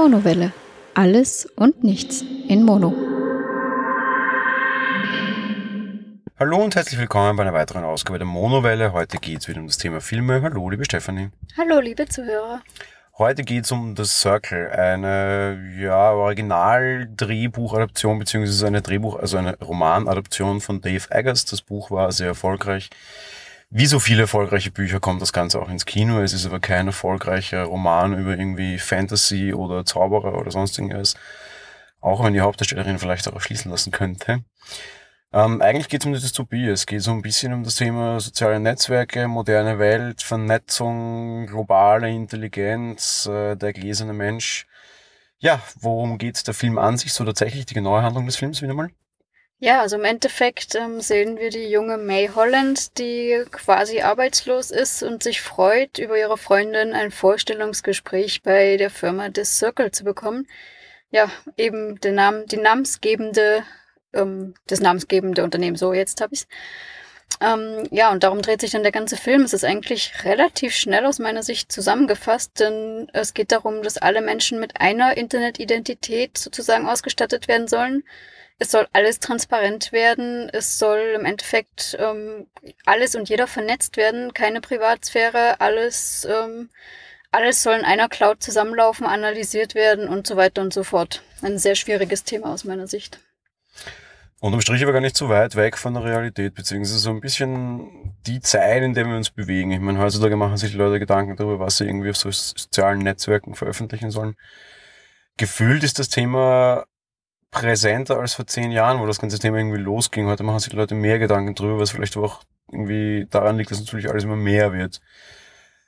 Monowelle. Alles und nichts in Mono. Hallo und herzlich willkommen bei einer weiteren Ausgabe der Monowelle. Heute geht es wieder um das Thema Filme. Hallo, liebe Stefanie. Hallo, liebe Zuhörer. Heute geht es um The Circle, eine ja, Original-Drehbuchadaption, beziehungsweise eine Drehbuch, also eine Romanadaption von Dave Eggers. Das Buch war sehr erfolgreich. Wie so viele erfolgreiche Bücher kommt das Ganze auch ins Kino. Es ist aber kein erfolgreicher Roman über irgendwie Fantasy oder Zauberer oder sonst. Auch wenn die Hauptdarstellerin vielleicht darauf schließen lassen könnte. Ähm, eigentlich geht es um die Dystopie. Es geht so ein bisschen um das Thema soziale Netzwerke, moderne Welt, Vernetzung, globale Intelligenz, äh, der gläserne Mensch. Ja, worum geht der Film an sich? So tatsächlich die genaue Handlung des Films wieder mal? Ja, also im Endeffekt ähm, sehen wir die junge May Holland, die quasi arbeitslos ist und sich freut, über ihre Freundin ein Vorstellungsgespräch bei der Firma The Circle zu bekommen. Ja, eben den Namen, die namensgebende, ähm, das namensgebende Unternehmen, so jetzt habe ich's. Ähm, ja, und darum dreht sich dann der ganze Film. Es ist eigentlich relativ schnell aus meiner Sicht zusammengefasst, denn es geht darum, dass alle Menschen mit einer Internetidentität sozusagen ausgestattet werden sollen es soll alles transparent werden, es soll im Endeffekt ähm, alles und jeder vernetzt werden, keine Privatsphäre, alles, ähm, alles soll in einer Cloud zusammenlaufen, analysiert werden und so weiter und so fort. Ein sehr schwieriges Thema aus meiner Sicht. Unterm Strich aber gar nicht so weit weg von der Realität, beziehungsweise so ein bisschen die Zeit, in der wir uns bewegen. Ich meine, heutzutage machen sich die Leute Gedanken darüber, was sie irgendwie auf so sozialen Netzwerken veröffentlichen sollen. Gefühlt ist das Thema präsenter als vor zehn Jahren, wo das ganze Thema irgendwie losging. Heute machen sich die Leute mehr Gedanken drüber, was vielleicht auch irgendwie daran liegt, dass natürlich alles immer mehr wird.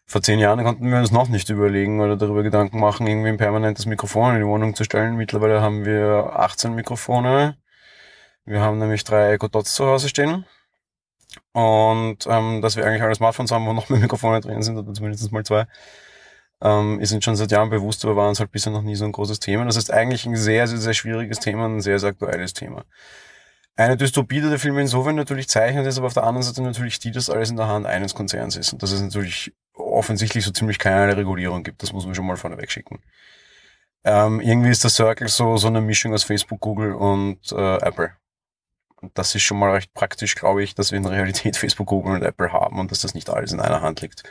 Vor zehn Jahren konnten wir uns noch nicht überlegen oder darüber Gedanken machen, irgendwie ein permanentes Mikrofon in die Wohnung zu stellen. Mittlerweile haben wir 18 Mikrofone. Wir haben nämlich drei Echo Dots zu Hause stehen. Und ähm, dass wir eigentlich alle Smartphones haben, wo noch mehr Mikrofone drin sind, oder zumindest mal zwei ähm, ist uns schon seit Jahren bewusst, aber war uns halt bisher noch nie so ein großes Thema. Das ist eigentlich ein sehr, sehr, sehr schwieriges Thema und ein sehr, sehr aktuelles Thema. Eine Dystopie, die der Film insofern natürlich zeichnet, ist aber auf der anderen Seite natürlich die, dass alles in der Hand eines Konzerns ist und dass es natürlich offensichtlich so ziemlich keine Regulierung gibt. Das muss man schon mal vorneweg schicken. Ähm, irgendwie ist der Circle so, so eine Mischung aus Facebook, Google und äh, Apple. Und das ist schon mal recht praktisch, glaube ich, dass wir in der Realität Facebook, Google und Apple haben und dass das nicht alles in einer Hand liegt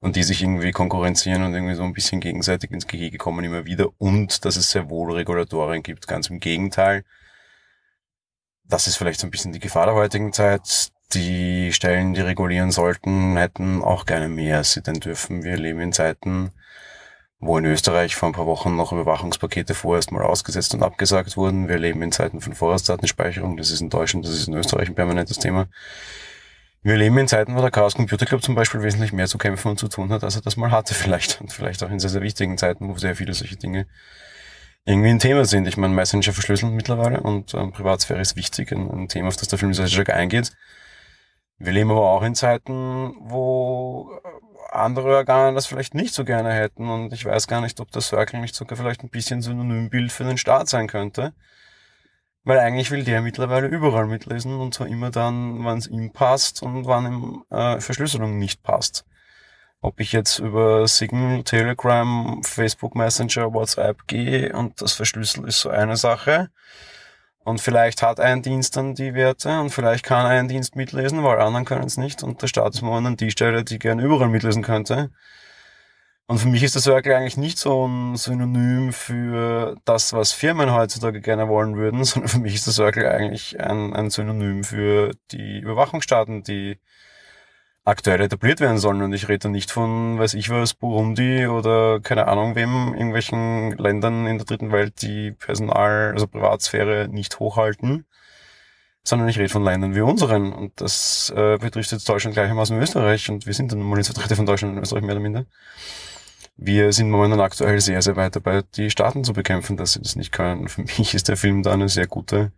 und die sich irgendwie konkurrenzieren und irgendwie so ein bisschen gegenseitig ins Gehege kommen immer wieder und dass es sehr wohl Regulatorien gibt. Ganz im Gegenteil. Das ist vielleicht so ein bisschen die Gefahr der heutigen Zeit. Die Stellen, die regulieren sollten, hätten auch gerne mehr, sie denn dürfen. Wir leben in Zeiten, wo in Österreich vor ein paar Wochen noch Überwachungspakete vorerst mal ausgesetzt und abgesagt wurden. Wir leben in Zeiten von Vorratsdatenspeicherung. Das ist in Deutschland, das ist in Österreich ein permanentes Thema. Wir leben in Zeiten, wo der Chaos Computer Club zum Beispiel wesentlich mehr zu kämpfen und zu tun hat, als er das mal hatte vielleicht. Und vielleicht auch in sehr, sehr wichtigen Zeiten, wo sehr viele solche Dinge irgendwie ein Thema sind. Ich meine, Messenger verschlüsseln mittlerweile und ähm, Privatsphäre ist wichtig, ein, ein, Thema, auf das der Film sehr stark eingeht. Wir leben aber auch in Zeiten, wo andere Organe das vielleicht nicht so gerne hätten und ich weiß gar nicht, ob das Circle nicht sogar vielleicht ein bisschen Synonymbild für den Staat sein könnte. Weil eigentlich will der mittlerweile überall mitlesen und zwar immer dann, wann es ihm passt und wann ihm äh, Verschlüsselung nicht passt. Ob ich jetzt über Signal, Telegram, Facebook Messenger, WhatsApp gehe und das verschlüssel ist so eine Sache. Und vielleicht hat ein Dienst dann die Werte und vielleicht kann ein Dienst mitlesen, weil anderen können es nicht. Und der Staat ist momentan die Stelle, die gerne überall mitlesen könnte. Und für mich ist das Circle eigentlich nicht so ein Synonym für das, was Firmen heutzutage gerne wollen würden, sondern für mich ist das Circle eigentlich ein, ein Synonym für die Überwachungsstaaten, die aktuell etabliert werden sollen. Und ich rede nicht von, weiß ich was, Burundi oder keine Ahnung wem, irgendwelchen Ländern in der dritten Welt, die Personal, also Privatsphäre nicht hochhalten, sondern ich rede von Ländern wie unseren. Und das äh, betrifft jetzt Deutschland gleichermaßen Österreich. Und wir sind dann mal Vertreter von Deutschland und Österreich mehr oder minder wir sind momentan aktuell sehr, sehr weit dabei, die Staaten zu bekämpfen, dass sie das nicht können. Für mich ist der Film da eine sehr gute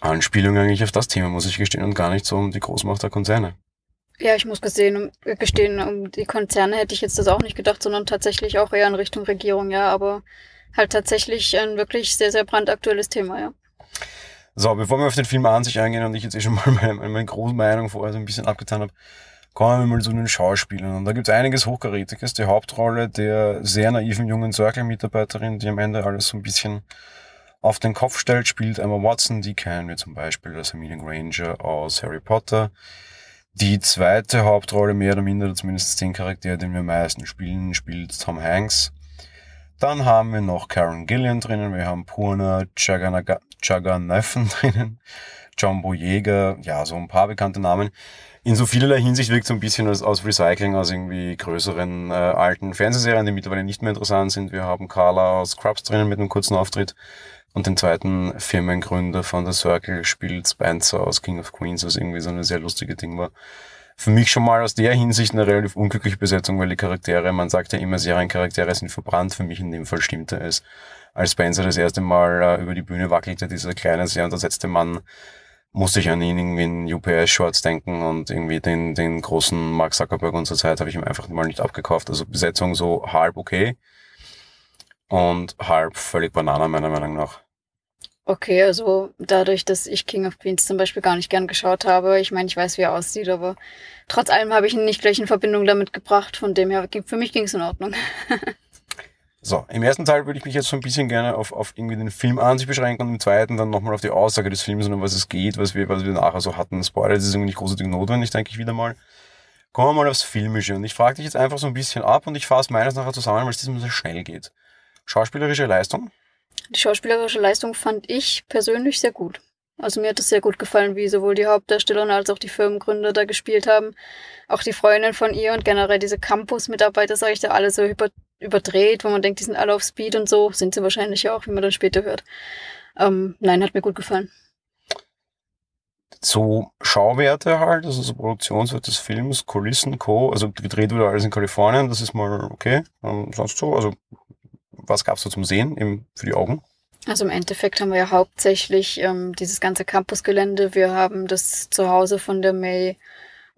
Anspielung eigentlich auf das Thema, muss ich gestehen, und gar nicht so um die Großmacht der Konzerne. Ja, ich muss gestehen, um, gestehen, um die Konzerne hätte ich jetzt das auch nicht gedacht, sondern tatsächlich auch eher in Richtung Regierung, ja, aber halt tatsächlich ein wirklich sehr, sehr brandaktuelles Thema, ja. So, bevor wir auf den Film an sich eingehen und ich jetzt eh schon mal meine, meine große Meinung vorher so ein bisschen abgetan habe, Kommen wir mal zu den Schauspielern. Und da gibt es einiges Hochkarätiges. Die Hauptrolle der sehr naiven jungen Circle-Mitarbeiterin, die am Ende alles so ein bisschen auf den Kopf stellt, spielt Emma Watson. Die kennen wir zum Beispiel als Hermine Granger aus Harry Potter. Die zweite Hauptrolle, mehr oder minder, zumindest den Charakter, den wir am meisten spielen, spielt Tom Hanks. Dann haben wir noch Karen Gillian drinnen, wir haben Purna Chaganathan drinnen, John Boyega, ja, so ein paar bekannte Namen. In so vielerlei Hinsicht wirkt so ein bisschen aus, aus Recycling aus irgendwie größeren äh, alten Fernsehserien, die mittlerweile nicht mehr interessant sind. Wir haben Carla aus Scrubs drinnen mit einem kurzen Auftritt. Und den zweiten Firmengründer von The Circle spielt Spencer aus King of Queens, was irgendwie so eine sehr lustige Ding war. Für mich schon mal aus der Hinsicht eine relativ unglückliche Besetzung, weil die Charaktere, man sagt ja immer, Seriencharaktere sind verbrannt. Für mich in dem Fall stimmte es. Als Spencer das erste Mal äh, über die Bühne wackelte, dieser kleine, sehr untersetzte Mann, musste ich an ihn irgendwie in UPS-Shorts denken und irgendwie den, den großen Mark Zuckerberg unserer Zeit habe ich ihm einfach mal nicht abgekauft. Also Besetzung so halb okay und halb völlig Banane meiner Meinung nach. Okay, also dadurch, dass ich King of Queens zum Beispiel gar nicht gern geschaut habe, ich meine, ich weiß, wie er aussieht, aber trotz allem habe ich ihn nicht gleich in Verbindung damit gebracht, von dem her, für mich ging es in Ordnung. so, im ersten Teil würde ich mich jetzt so ein bisschen gerne auf, auf irgendwie den Film an sich beschränken und im zweiten dann nochmal auf die Aussage des Films und um was es geht, was wir, was wir nachher so hatten. Spoiler, das ist irgendwie nicht großartig notwendig, denke ich wieder mal. Kommen wir mal aufs Filmische und ich frage dich jetzt einfach so ein bisschen ab und ich fasse meines nachher zusammen, weil es diesmal so schnell geht. Schauspielerische Leistung? Die schauspielerische Leistung fand ich persönlich sehr gut. Also mir hat es sehr gut gefallen, wie sowohl die Hauptdarstellerin als auch die Firmengründer da gespielt haben. Auch die Freundin von ihr und generell diese Campus-Mitarbeiter, sage ich da, alle so über, überdreht, wo man denkt, die sind alle auf Speed und so. Sind sie wahrscheinlich auch, wie man dann später hört. Ähm, nein, hat mir gut gefallen. So Schauwerte halt, also so Produktionswert des Films, Kulissen, Co. Also gedreht wurde alles in Kalifornien, das ist mal okay. Ähm, sonst so, also was gab's da zum Sehen im, für die Augen? Also im Endeffekt haben wir ja hauptsächlich ähm, dieses ganze Campusgelände. Wir haben das Zuhause von der May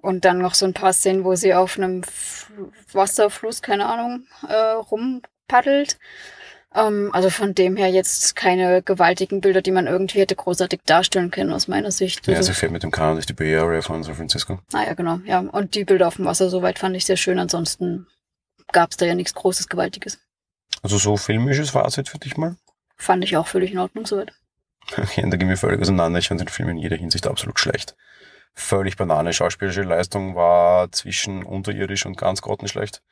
und dann noch so ein paar Szenen, wo sie auf einem F Wasserfluss, keine Ahnung, äh, rumpaddelt. Ähm, also von dem her jetzt keine gewaltigen Bilder, die man irgendwie hätte großartig darstellen können, aus meiner Sicht. Ja, also, sie fährt mit dem Kahn durch die Bay Area von San Francisco. Ah ja, genau. Ja, und die Bilder auf dem Wasser, soweit fand ich sehr schön. Ansonsten gab es da ja nichts Großes, Gewaltiges. Also so filmisches Fazit für dich mal? Fand ich auch völlig in Ordnung soweit. Okay, da gehen wir völlig auseinander. Ich fand den Film in jeder Hinsicht absolut schlecht. Völlig Banane. Schauspielerische Leistung war zwischen unterirdisch und ganz grottenschlecht.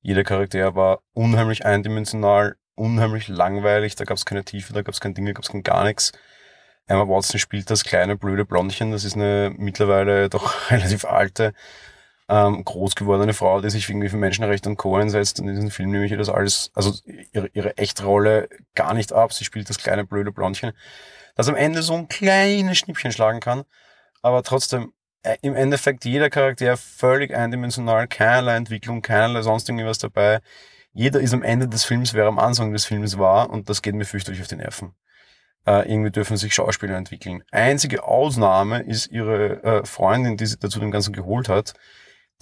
Jeder Charakter war unheimlich eindimensional, unheimlich langweilig. Da gab es keine Tiefe, da gab es kein Ding, da gab es gar nichts. Emma Watson spielt das kleine blöde Blondchen. Das ist eine mittlerweile doch relativ alte, ähm, groß gewordene Frau, die sich irgendwie für Menschenrechte und Co. einsetzt. Und in diesem Film nehme ich ihr das alles, also ihre, ihre echte Rolle gar nicht ab. Sie spielt das kleine blöde Blondchen, das am Ende so ein kleines Schnippchen schlagen kann. Aber trotzdem, äh, im Endeffekt jeder Charakter völlig eindimensional, keinerlei Entwicklung, keinerlei sonst irgendwas dabei. Jeder ist am Ende des Films, wer am Anfang des Films war, und das geht mir fürchterlich auf die Nerven. Äh, irgendwie dürfen sich Schauspieler entwickeln. Einzige Ausnahme ist ihre äh, Freundin, die sie dazu dem Ganzen geholt hat,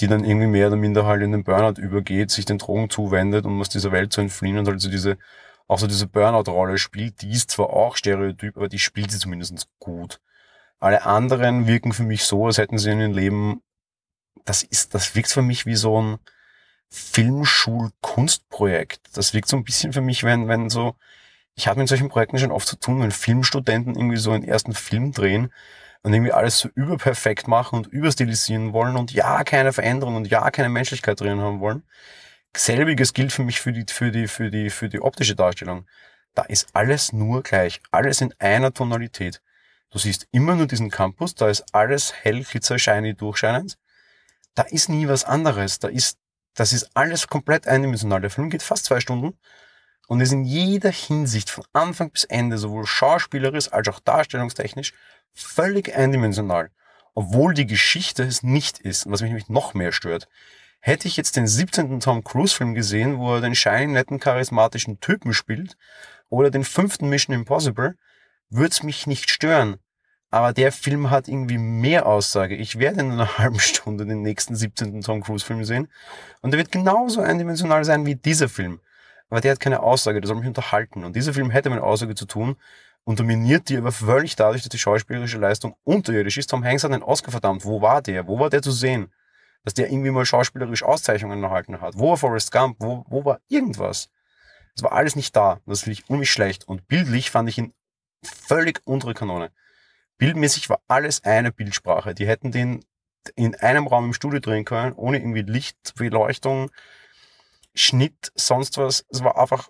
die dann irgendwie mehr oder minder halt in den Burnout übergeht, sich den Drogen zuwendet, um aus dieser Welt zu entfliehen und halt so diese, auch so diese Burnout-Rolle spielt. Die ist zwar auch Stereotyp, aber die spielt sie zumindest gut. Alle anderen wirken für mich so, als hätten sie in ihrem Leben, das ist, das wirkt für mich wie so ein Filmschul-Kunstprojekt. Das wirkt so ein bisschen für mich, wenn, wenn so, ich habe mit solchen Projekten schon oft zu tun, wenn Filmstudenten irgendwie so einen ersten Film drehen und irgendwie alles so überperfekt machen und überstilisieren wollen und ja, keine Veränderung und ja, keine Menschlichkeit drin haben wollen. Selbiges gilt für mich für die, für die, für die, für die optische Darstellung. Da ist alles nur gleich. Alles in einer Tonalität. Du siehst immer nur diesen Campus, da ist alles hell, glitzer, shiny, durchscheinend. Da ist nie was anderes. Da ist, das ist alles komplett eindimensional. Der Film geht fast zwei Stunden und ist in jeder Hinsicht von Anfang bis Ende, sowohl schauspielerisch als auch darstellungstechnisch, völlig eindimensional. Obwohl die Geschichte es nicht ist, was mich nämlich noch mehr stört. Hätte ich jetzt den 17. Tom Cruise Film gesehen, wo er den shiny, netten, charismatischen Typen spielt, oder den fünften Mission Impossible, würde es mich nicht stören. Aber der Film hat irgendwie mehr Aussage. Ich werde in einer halben Stunde den nächsten 17. Tom Cruise Film sehen. Und der wird genauso eindimensional sein wie dieser Film. Aber der hat keine Aussage, der soll mich unterhalten. Und dieser Film hätte mit Aussage zu tun unterminiert die aber völlig dadurch, dass die schauspielerische Leistung unterirdisch ist. Tom Hanks hat einen Oscar verdammt. Wo war der? Wo war der zu sehen? dass der irgendwie mal schauspielerisch Auszeichnungen erhalten hat. Wo war Forrest Gump? Wo, wo war irgendwas? Das war alles nicht da. Das finde ich unheimlich schlecht. Und bildlich fand ich ihn völlig untere Kanone. Bildmäßig war alles eine Bildsprache. Die hätten den in einem Raum im Studio drehen können, ohne irgendwie Licht, Beleuchtung, Schnitt, sonst was. Es war einfach,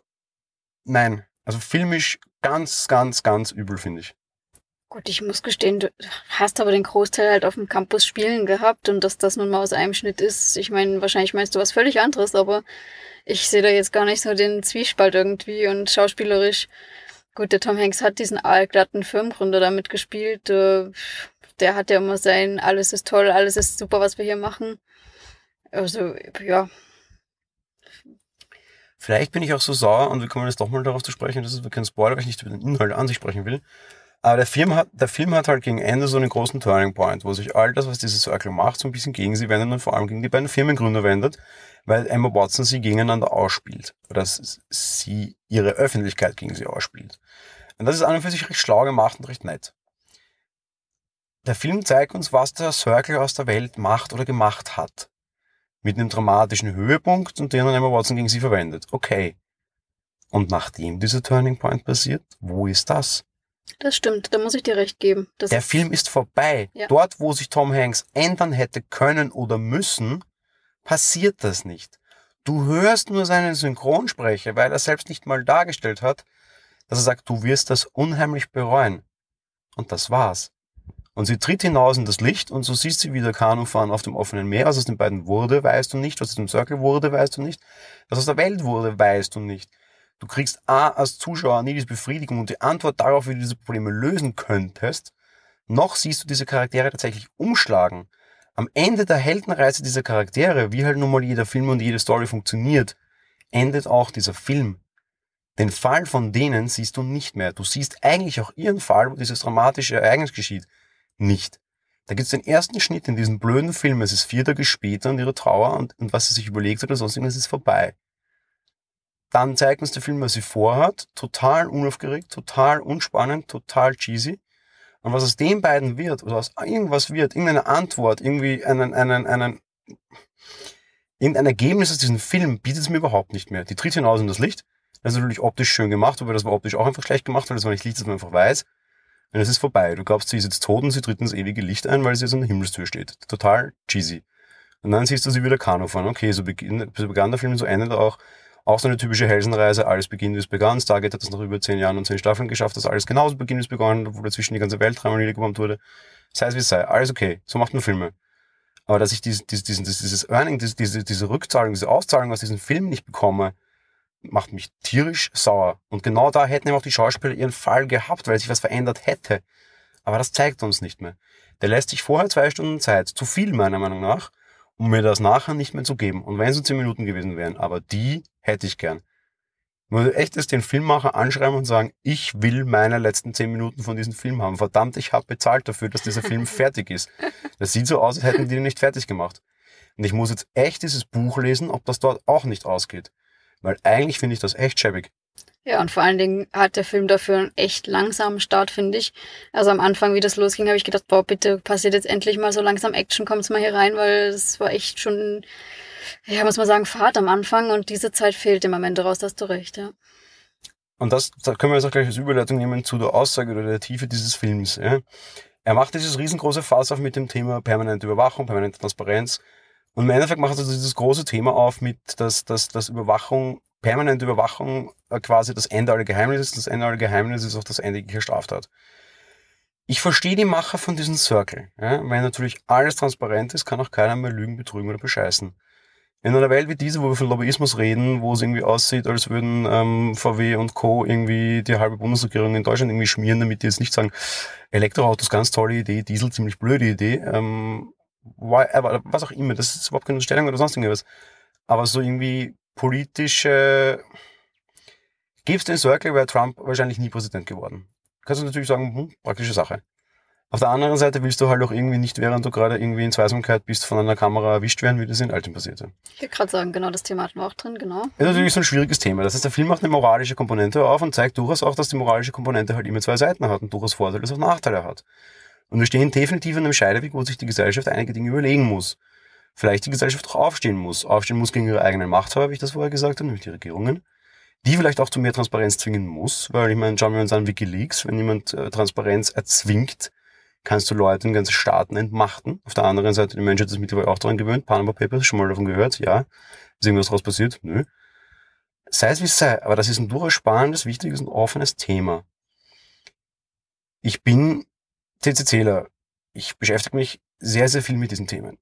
nein. Also filmisch ganz, ganz, ganz übel, finde ich. Gut, ich muss gestehen, du hast aber den Großteil halt auf dem Campus spielen gehabt und dass das nun mal aus einem Schnitt ist. Ich meine, wahrscheinlich meinst du was völlig anderes, aber ich sehe da jetzt gar nicht so den Zwiespalt irgendwie und schauspielerisch. Gut, der Tom Hanks hat diesen aalglatten Firmengründer damit gespielt. Äh, der hat ja immer sein, alles ist toll, alles ist super, was wir hier machen. Also, ja. Vielleicht bin ich auch so sauer und wir kommen jetzt doch mal darauf zu sprechen, das ist kein Spoiler, weil ich nicht über den Inhalt an sich sprechen will. Aber der Film hat, der Film hat halt gegen Ende so einen großen Turning Point, wo sich all das, was dieses Circle macht, so ein bisschen gegen sie wendet und vor allem gegen die beiden Firmengründer wendet, weil Emma Watson sie gegeneinander ausspielt. Oder sie ihre Öffentlichkeit gegen sie ausspielt. Und das ist an und für sich recht schlau gemacht und recht nett. Der Film zeigt uns, was der Circle aus der Welt macht oder gemacht hat. Mit einem dramatischen Höhepunkt und den Emma Watson gegen sie verwendet. Okay. Und nachdem dieser Turning Point passiert, wo ist das? Das stimmt, da muss ich dir recht geben. Das der ist Film ist vorbei. Ja. Dort, wo sich Tom Hanks ändern hätte können oder müssen, passiert das nicht. Du hörst nur seinen Synchronsprecher, weil er selbst nicht mal dargestellt hat, dass er sagt, du wirst das unheimlich bereuen. Und das war's. Und sie tritt hinaus in das Licht und so siehst sie wieder Kanu fahren auf dem offenen Meer. Was aus den beiden wurde, weißt du nicht. Was aus dem Circle wurde, weißt du nicht. Was aus der Welt wurde, weißt du nicht. Du kriegst A als Zuschauer nie diese Befriedigung und die Antwort darauf, wie du diese Probleme lösen könntest. Noch siehst du diese Charaktere tatsächlich umschlagen. Am Ende der Heldenreise dieser Charaktere, wie halt nun mal jeder Film und jede Story funktioniert, endet auch dieser Film. Den Fall von denen siehst du nicht mehr. Du siehst eigentlich auch ihren Fall, wo dieses dramatische Ereignis geschieht, nicht. Da gibt es den ersten Schnitt in diesem blöden Film, es ist vier Tage später und ihre Trauer und, und was sie sich überlegt hat oder sonst irgendwas ist vorbei. Dann zeigt uns der Film, was sie vorhat. Total unaufgeregt, total unspannend, total cheesy. Und was aus den beiden wird, oder aus irgendwas wird, irgendeine Antwort, irgendwie einen, einen, einen, irgendein Ergebnis aus diesem Film bietet es mir überhaupt nicht mehr. Die tritt hinaus in das Licht. Das ist natürlich optisch schön gemacht, aber das war optisch auch einfach schlecht gemacht, weil das war nicht Licht, das man einfach weiß. Und es ist vorbei. Du glaubst, sie ist jetzt tot und sie tritt ins ewige Licht ein, weil sie jetzt an der Himmelstür steht. Total cheesy. Und dann siehst du sie wieder Kanu fahren. Okay, so, beginn, so begann der Film, so endet er auch. Auch so eine typische Helsenreise, alles beginnt, wie es begann. Stargate hat es nach über zehn Jahren und zehn Staffeln geschafft, dass alles genauso beginnt, wie es begann, obwohl dazwischen die ganze Welt dreimal niedergebombt wurde. Sei es wie es sei, alles okay. So macht man Filme. Aber dass ich dieses, dieses, dieses, dieses Earning, diese, diese, diese Rückzahlung, diese Auszahlung aus diesem Film nicht bekomme, macht mich tierisch sauer. Und genau da hätten eben auch die Schauspieler ihren Fall gehabt, weil sich was verändert hätte. Aber das zeigt uns nicht mehr. Der lässt sich vorher zwei Stunden Zeit, zu viel meiner Meinung nach, um mir das nachher nicht mehr zu geben. Und wenn es so zehn Minuten gewesen wären, aber die hätte ich gern. Ich würde echt das den Filmmacher anschreiben und sagen, ich will meine letzten zehn Minuten von diesem Film haben. Verdammt, ich habe bezahlt dafür, dass dieser Film fertig ist. Das sieht so aus, als hätten die ihn nicht fertig gemacht. Und ich muss jetzt echt dieses Buch lesen, ob das dort auch nicht ausgeht. Weil eigentlich finde ich das echt schäbig. Ja, und vor allen Dingen hat der Film dafür einen echt langsamen Start, finde ich. Also am Anfang, wie das losging, habe ich gedacht, boah, bitte passiert jetzt endlich mal so langsam Action, kommt's mal hier rein, weil es war echt schon, ja, muss man sagen, Fahrt am Anfang und diese Zeit fehlt im Moment raus, hast du recht, ja. Und das, das können wir jetzt auch gleich als Überleitung nehmen zu der Aussage oder der Tiefe dieses Films. Ja. Er macht dieses riesengroße Fass auf mit dem Thema permanente Überwachung, permanente Transparenz. Und im Endeffekt macht also dieses große Thema auf mit, dass, dass, dass Überwachung permanente Überwachung äh, quasi das Ende aller Geheimnisse ist. Das Ende aller Geheimnisse ist auch das Ende jeglicher Straftat. Ich verstehe die Macher von diesem Circle. Ja? Wenn natürlich alles transparent ist, kann auch keiner mehr lügen, betrügen oder bescheißen. In einer Welt wie diese, wo wir von Lobbyismus reden, wo es irgendwie aussieht, als würden ähm, VW und Co. irgendwie die halbe Bundesregierung in Deutschland irgendwie schmieren, damit die jetzt nicht sagen, Elektroautos ganz tolle Idee, Diesel ziemlich blöde Idee, ähm, was auch immer, das ist überhaupt keine Stellung oder sonst irgendwas. Aber so irgendwie politische. Gibst den Circle, wäre Trump wahrscheinlich nie Präsident geworden. Kannst du natürlich sagen, hm, praktische Sache. Auf der anderen Seite willst du halt auch irgendwie nicht, während du gerade irgendwie in Zweisamkeit bist, von einer Kamera erwischt werden, wie das in Alten passierte. Ich wollte gerade sagen, genau das Thema hatten wir auch drin, genau. Ist natürlich so ein schwieriges Thema. Das heißt, der Film macht eine moralische Komponente auf und zeigt durchaus auch, dass die moralische Komponente halt immer zwei Seiten hat und durchaus Vorteile als auch Nachteile hat. Und wir stehen definitiv an einem Scheideweg, wo sich die Gesellschaft einige Dinge überlegen muss. vielleicht die Gesellschaft auch aufstehen muss. Aufstehen muss gegen ihre eigenen Machthaber, wie ich das vorher gesagt habe, nämlich die Regierungen. Die vielleicht auch zu mehr Transparenz zwingen muss, weil ich meine, schauen wir uns an Wikileaks, wenn jemand äh, Transparenz erzwingt, kannst du Leute in ganze Staaten entmachten. Auf der anderen Seite, die Menschheit ist mittlerweile auch daran gewöhnt. Panama Papers, schon mal davon gehört? Ja. Ist irgendwas daraus passiert? Nö. Sei es wie es sei, aber das ist ein durchaus spannendes, wichtiges und offenes Thema. Ich bin CCCler. Ich beschäftige mich sehr, sehr viel mit diesen Themen.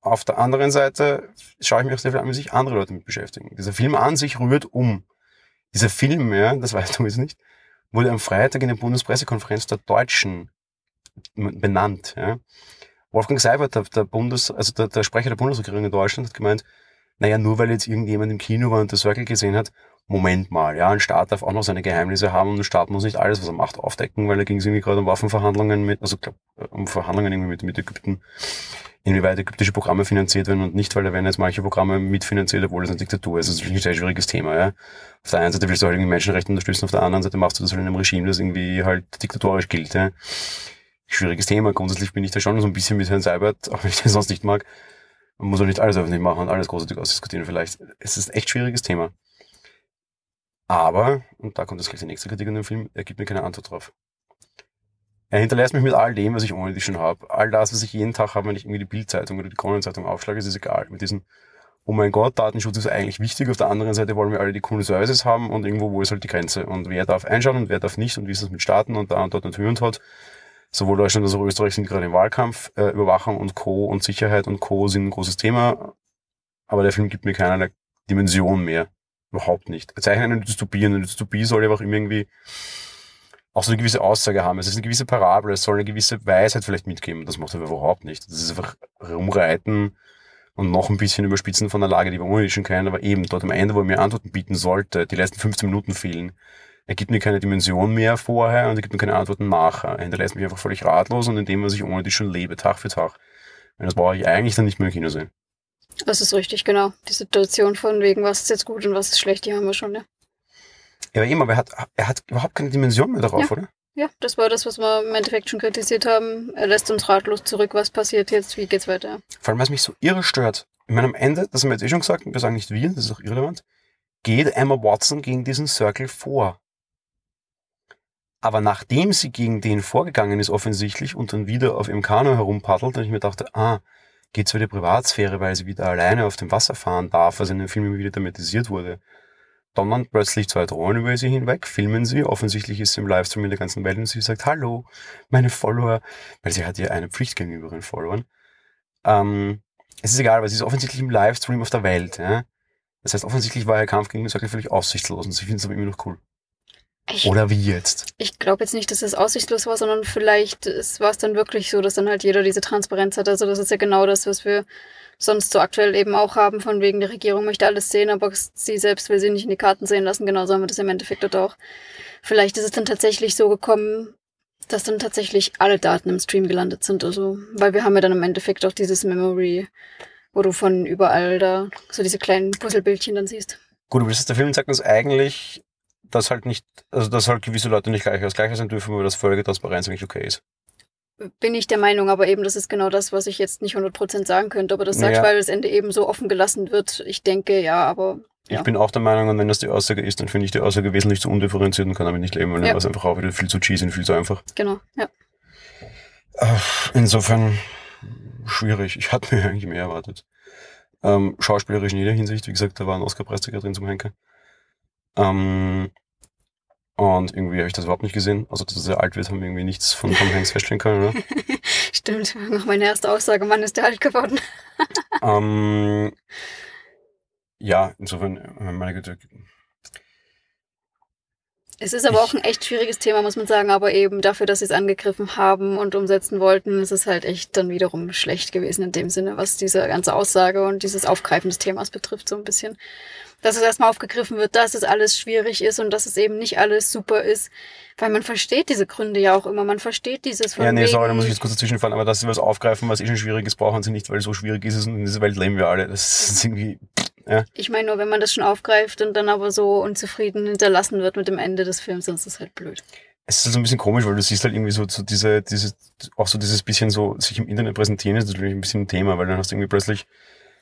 Auf der anderen Seite schaue ich mir auch sehr viel an, wie sich andere Leute mit beschäftigen. Dieser Film an sich rührt um. Dieser Film, ja, das weißt du jetzt nicht, wurde am Freitag in der Bundespressekonferenz der Deutschen benannt. Ja. Wolfgang Seibert, der, der Bundes, also der, der Sprecher der Bundesregierung in Deutschland, hat gemeint, naja, nur weil jetzt irgendjemand im Kino war und das Circle gesehen hat, Moment mal, ja, ein Staat darf auch noch seine Geheimnisse haben und ein Staat muss nicht alles, was er macht, aufdecken, weil da ging es irgendwie gerade um Waffenverhandlungen mit, also glaub, um Verhandlungen irgendwie mit, mit Ägypten, inwieweit ägyptische Programme finanziert werden und nicht, weil da werden jetzt manche Programme mitfinanziert, obwohl es eine Diktatur ist. Das ist wirklich ein sehr schwieriges Thema, ja. Auf der einen Seite willst du halt irgendwie Menschenrechte unterstützen, auf der anderen Seite machst du das halt in einem Regime, das irgendwie halt diktatorisch gilt, ja. Schwieriges Thema. Grundsätzlich bin ich da schon so ein bisschen mit Herrn Seibert, auch wenn ich den sonst nicht mag. Man muss auch nicht alles öffentlich machen und alles großartig ausdiskutieren vielleicht. Es ist ein echt schwieriges Thema. Aber, und da kommt jetzt gleich die nächste Kritik an dem Film, er gibt mir keine Antwort drauf. Er hinterlässt mich mit all dem, was ich ohne dich schon habe. All das, was ich jeden Tag habe, wenn ich irgendwie die Bildzeitung oder die Kronenzeitung aufschlage, ist es egal. Mit diesem, oh mein Gott, Datenschutz ist eigentlich wichtig. Auf der anderen Seite wollen wir alle die coolen Services haben und irgendwo, wo ist halt die Grenze? Und wer darf einschauen und wer darf nicht und wie ist das mit Staaten und da und dort und Hü und Hot. Sowohl Deutschland als auch Österreich sind gerade im Wahlkampf. Äh, Überwachung und Co. und Sicherheit und Co. sind ein großes Thema. Aber der Film gibt mir keinerlei Dimension mehr. Überhaupt nicht. Zeichnet eine Dystopie und eine Dystopie soll ja auch irgendwie auch so eine gewisse Aussage haben. Es ist eine gewisse Parabel, es soll eine gewisse Weisheit vielleicht mitgeben. Das macht er überhaupt nicht. Das ist einfach rumreiten und noch ein bisschen überspitzen von der Lage, die wir ohnehin schon kennen, aber eben dort am Ende, wo er mir Antworten bieten sollte, die letzten 15 Minuten fehlen. Er gibt mir keine Dimension mehr vorher und er gibt mir keine Antworten nachher. Er hinterlässt mich einfach völlig ratlos und in dem, was ich ohne die schon lebe, Tag für Tag. Und das brauche ich eigentlich dann nicht mehr im Kino sehen. Das ist richtig, genau. Die Situation von wegen, was ist jetzt gut und was ist schlecht, die haben wir schon, ja. Ja, aber eben, aber er hat, er hat überhaupt keine Dimension mehr darauf, Ja. oder? Ja, das war das, was wir im Endeffekt schon kritisiert haben. Er lässt uns ratlos zurück. Was passiert jetzt? Wie geht's weiter? Vor allem, was mich so irre stört. Ich meine, am Ende, das haben wir jetzt eh schon gesagt, wir sagen nicht wir, das ist auch irrelevant, geht Emma Watson gegen diesen Circle vor. Aber nachdem sie gegen den vorgegangen ist, offensichtlich, und dann wieder auf ihrem Kanu herumpaddelt, und ich mir dachte, ah, geht's wieder Privatsphäre, weil sie wieder alleine auf dem Wasser fahren darf, was in dem Film immer wieder thematisiert wurde. Donnern plötzlich zwei Drohnen über sie hinweg, filmen sie, offensichtlich ist sie im Livestream in der ganzen Welt und sie sagt, hallo, meine Follower, weil sie hat ja eine Pflicht gegenüber ihren Followern. Ähm, es ist egal, weil sie ist offensichtlich im Livestream auf der Welt. Ja? Das heißt, offensichtlich war ihr Kampf gegen den Circle völlig aussichtslos und sie findet es aber immer noch cool. Ich, Oder wie jetzt? ich glaube jetzt nicht, dass es aussichtslos war, sondern vielleicht war es dann wirklich so, dass dann halt jeder diese Transparenz hat. Also das ist ja genau das, was wir sonst so aktuell eben auch haben, von wegen die Regierung möchte alles sehen, aber sie selbst will sie nicht in die Karten sehen lassen. Genauso haben wir das im Endeffekt dort auch. Vielleicht ist es dann tatsächlich so gekommen, dass dann tatsächlich alle Daten im Stream gelandet sind. Also, weil wir haben ja dann im Endeffekt auch dieses Memory, wo du von überall da so diese kleinen Puzzlebildchen dann siehst. Gut, aber das ist, der Film sagt uns eigentlich, dass halt nicht, also dass halt gewisse Leute nicht gleich als gleicher sein dürfen, aber dass völlige Transparenz eigentlich okay ist. Bin ich der Meinung, aber eben, das ist genau das, was ich jetzt nicht 100% sagen könnte. Aber das sagt, Naja. weil das Ende eben so offen gelassen wird. Ich denke, ja, aber Ja. Ich bin auch der Meinung, und wenn das die Aussage ist, dann finde ich die Aussage wesentlich zu undifferenziert und kann damit nicht leben, weil Ja. dann war es einfach auch wieder viel zu cheesy und viel zu einfach. genau, ja. Insofern schwierig. Ich hatte mir eigentlich mehr erwartet. Ähm, schauspielerisch in jeder Hinsicht, wie gesagt, da war ein Oscar-Preisträger drin zum Henker. Ähm, und irgendwie habe ich das überhaupt nicht gesehen. Also, dass er sehr alt wird, haben wir irgendwie nichts von Tom Hanks feststellen können, oder? Stimmt. Noch meine erste Aussage, Mann, ist der alt geworden. ähm, ja, insofern, äh, meine Güte. Es ist aber auch ein echt schwieriges Thema, muss man sagen. Aber eben dafür, dass sie es angegriffen haben und umsetzen wollten, ist es halt echt dann wiederum schlecht gewesen in dem Sinne, was diese ganze Aussage und dieses Aufgreifen des Themas betrifft, so ein bisschen. Dass es erstmal aufgegriffen wird, dass es alles schwierig ist und dass es eben nicht alles super ist. Weil man versteht diese Gründe ja auch immer. Man versteht dieses von Ja, nee, sorry, da muss ich jetzt kurz dazwischenfallen, aber dass sie was aufgreifen, was eh schon schwierig ist, brauchen sie nicht, weil so schwierig ist es und in dieser Welt leben wir alle. Das ist irgendwie, Ich meine nur, wenn man das schon aufgreift und dann aber so unzufrieden hinterlassen wird mit dem Ende des Films, dann ist das halt blöd. es ist halt so ein bisschen komisch, weil du siehst halt irgendwie so, so diese, dieses, auch so dieses bisschen so, sich im Internet präsentieren ist natürlich ein bisschen ein Thema, weil dann hast du irgendwie plötzlich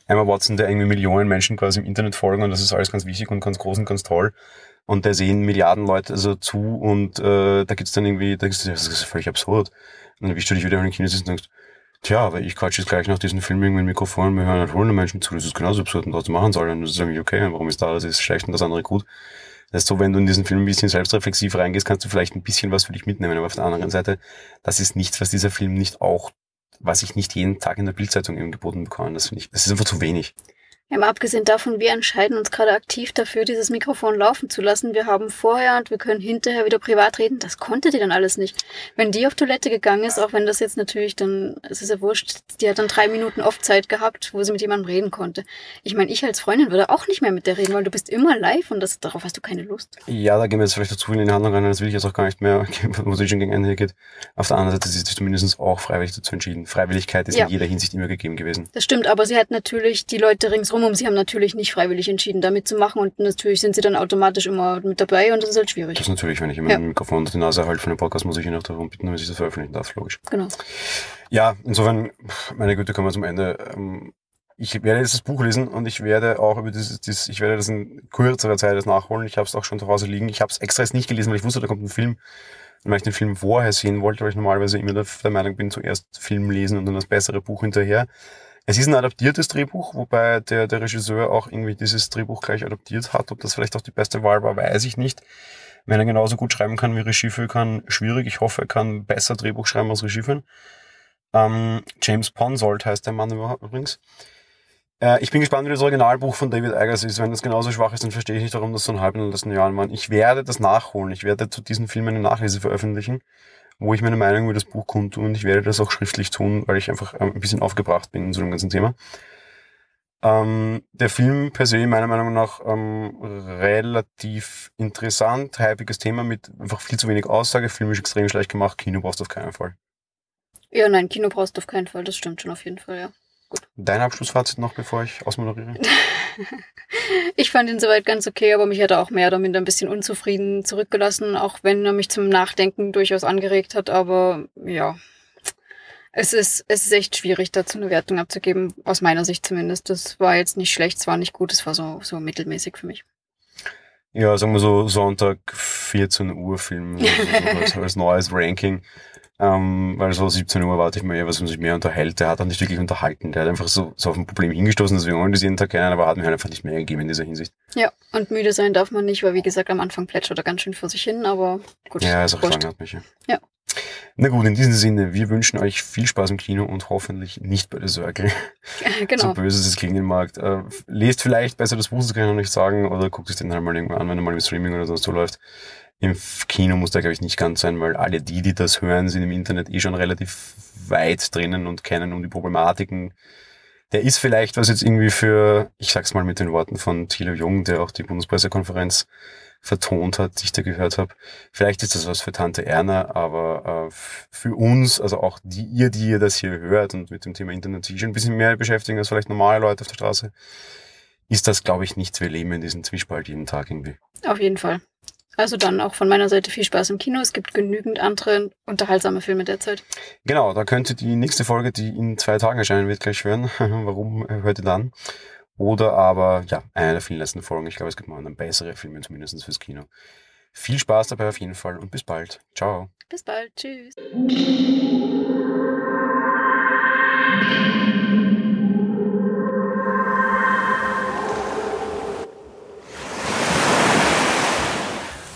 Emma Watson, der irgendwie Millionen Menschen quasi im Internet folgen und das ist alles ganz wichtig und ganz groß und ganz toll. Und da sehen Milliarden Leute also zu und äh, da gibt's dann irgendwie, da ist, das ist völlig absurd. Und dann erwischst du dich wieder in den Kino und denkst, tja, weil ich quatsch jetzt gleich nach diesem Film irgendwie ein Mikrofon und wir hören halt hundert Menschen zu, das ist genauso absurd und trotzdem machen soll. Und das ist irgendwie okay, warum ist da das ist schlecht und das andere gut. Das ist so, wenn du in diesen Film ein bisschen selbstreflexiv reingehst, kannst du vielleicht ein bisschen was für dich mitnehmen. Aber auf der anderen Seite, das ist nichts, was dieser Film nicht auch, was ich nicht jeden Tag in der Bildzeitung eben geboten bekomme. Das finde ich, das ist einfach zu wenig. Ja, mal abgesehen davon, wir entscheiden uns gerade aktiv dafür, dieses Mikrofon laufen zu lassen. Wir haben vorher und wir können hinterher wieder privat reden. Das konnte die dann alles nicht. Wenn die auf Toilette gegangen ist, auch wenn das jetzt natürlich dann, es ist ja wurscht, die hat dann drei Minuten oft Zeit gehabt, wo sie mit jemandem reden konnte. Ich meine, ich als Freundin würde auch nicht mehr mit der reden, weil du bist immer live und das, darauf hast du keine Lust. Ja, da gehen wir jetzt vielleicht zu viel in die Handlung rein, das will ich jetzt auch gar nicht mehr, wo es schon gegen Ende geht. Auf der anderen Seite ist sie zumindest auch freiwillig dazu entschieden. Freiwilligkeit ist Ja. in jeder Hinsicht immer gegeben gewesen. Das stimmt, aber sie hat natürlich, die Leute ringsrum um sie haben natürlich nicht freiwillig entschieden, da mitzumachen und natürlich sind sie dann automatisch immer mit dabei und das ist halt schwierig. Das ist natürlich, wenn ich immer Ja. ein Mikrofon unter die Nase halte für einen Podcast, muss ich ihn auch darum bitten, damit ich das veröffentlichen darf, logisch. Genau. Ja, insofern, meine Güte, kommen wir zum Ende. Ähm, Ich werde jetzt das Buch lesen und ich werde auch über dieses, dieses ich werde das in kürzerer Zeit das nachholen. Ich habe es auch schon zu Hause liegen. Ich habe es extra jetzt nicht gelesen, weil ich wusste, da kommt ein Film. Und weil ich den Film vorher sehen wollte, weil ich normalerweise immer der Meinung bin, zuerst Film lesen und dann das bessere Buch hinterher. Es ist ein adaptiertes Drehbuch, wobei der, der Regisseur auch irgendwie dieses Drehbuch gleich adaptiert hat. Ob das vielleicht auch die beste Wahl war, weiß ich nicht. Wenn er genauso gut schreiben kann wie Regie führen kann, schwierig. Ich hoffe, er kann besser Drehbuch schreiben als Regie führen. Ähm, James Ponsold heißt der Mann übrigens. Äh, ich bin gespannt, wie das Originalbuch von David Eggers ist. Wenn das genauso schwach ist, dann verstehe ich nicht, warum das so ein halb in den letzten war. Ich werde das nachholen. Ich werde zu diesen Filmen eine Nachlese veröffentlichen, wo ich meine Meinung über das Buch kundtue und ich werde das auch schriftlich tun, weil ich einfach ähm, ein bisschen aufgebracht bin in so einem ganzen Thema. Ähm, der Film per se meiner Meinung nach ähm, relativ interessant, hypiges Thema mit einfach viel zu wenig Aussage, filmisch extrem schlecht gemacht, Kino brauchst du auf keinen Fall. Ja, nein, Kino brauchst du auf keinen Fall, das stimmt schon auf jeden Fall, ja. Dein Abschlussfazit noch, bevor ich ausmoderiere? Ich fand ihn soweit ganz okay, aber mich hat er auch mehr oder minder ein bisschen unzufrieden zurückgelassen, auch wenn er mich zum Nachdenken durchaus angeregt hat, aber ja. Es ist, es ist echt schwierig, dazu eine Wertung abzugeben, aus meiner Sicht zumindest. Das war jetzt nicht schlecht, es war nicht gut, es war so, so mittelmäßig für mich. Ja, sagen wir so Sonntag 14 Uhr Film also so als, als neues Ranking. Ähm, weil so 17 Uhr warte ich mir eher, was man sich mehr unterhält. Der hat auch nicht wirklich unterhalten. Der hat einfach so, so auf ein Problem hingestoßen, dass wir wollen das jeden Tag kennen, aber hat mir halt einfach nicht mehr gegeben in dieser Hinsicht. Ja, und müde sein darf man nicht, weil wie gesagt, am Anfang plätschert er ganz schön vor sich hin, aber gut. Ja, ist auch lang hat mich. Ja. Ja. Na gut, in diesem Sinne, wir wünschen euch viel Spaß im Kino und hoffentlich nicht bei der Circle. genau. So böse es klingen mag. Äh, lest vielleicht besser das Buch, das kann ich noch nicht sagen, oder guckt es den halt mal irgendwann an, wenn er mal im Streaming oder sonst so läuft. Im Kino muss der, glaube ich, nicht ganz sein, weil alle die, die das hören, sind im Internet eh schon relativ weit drinnen und kennen um die Problematiken. Der ist vielleicht was jetzt irgendwie für, ich sag's mal mit den Worten von Thilo Jung, der auch die Bundespressekonferenz vertont hat, die ich da gehört habe. Vielleicht ist das was für Tante Erna, aber äh, für uns, also auch die, ihr, die ihr das hier hört und mit dem Thema Internet sich schon ein bisschen mehr beschäftigen als vielleicht normale Leute auf der Straße, ist das, glaube ich, nichts. Wir leben in diesem Zwiespalt jeden Tag irgendwie. Auf jeden Fall. Also dann auch von meiner Seite viel Spaß im Kino. Es gibt genügend andere unterhaltsame Filme derzeit. Genau, da könnt ihr die nächste Folge, die in zwei Tagen erscheinen wird, gleich hören. Warum äh, hört ihr dann? Oder aber, ja, eine der vielen letzten Folgen. Ich glaube, es gibt mal dann bessere Filme, zumindest fürs Kino. Viel Spaß dabei auf jeden Fall und bis bald. Ciao. Bis bald. Tschüss.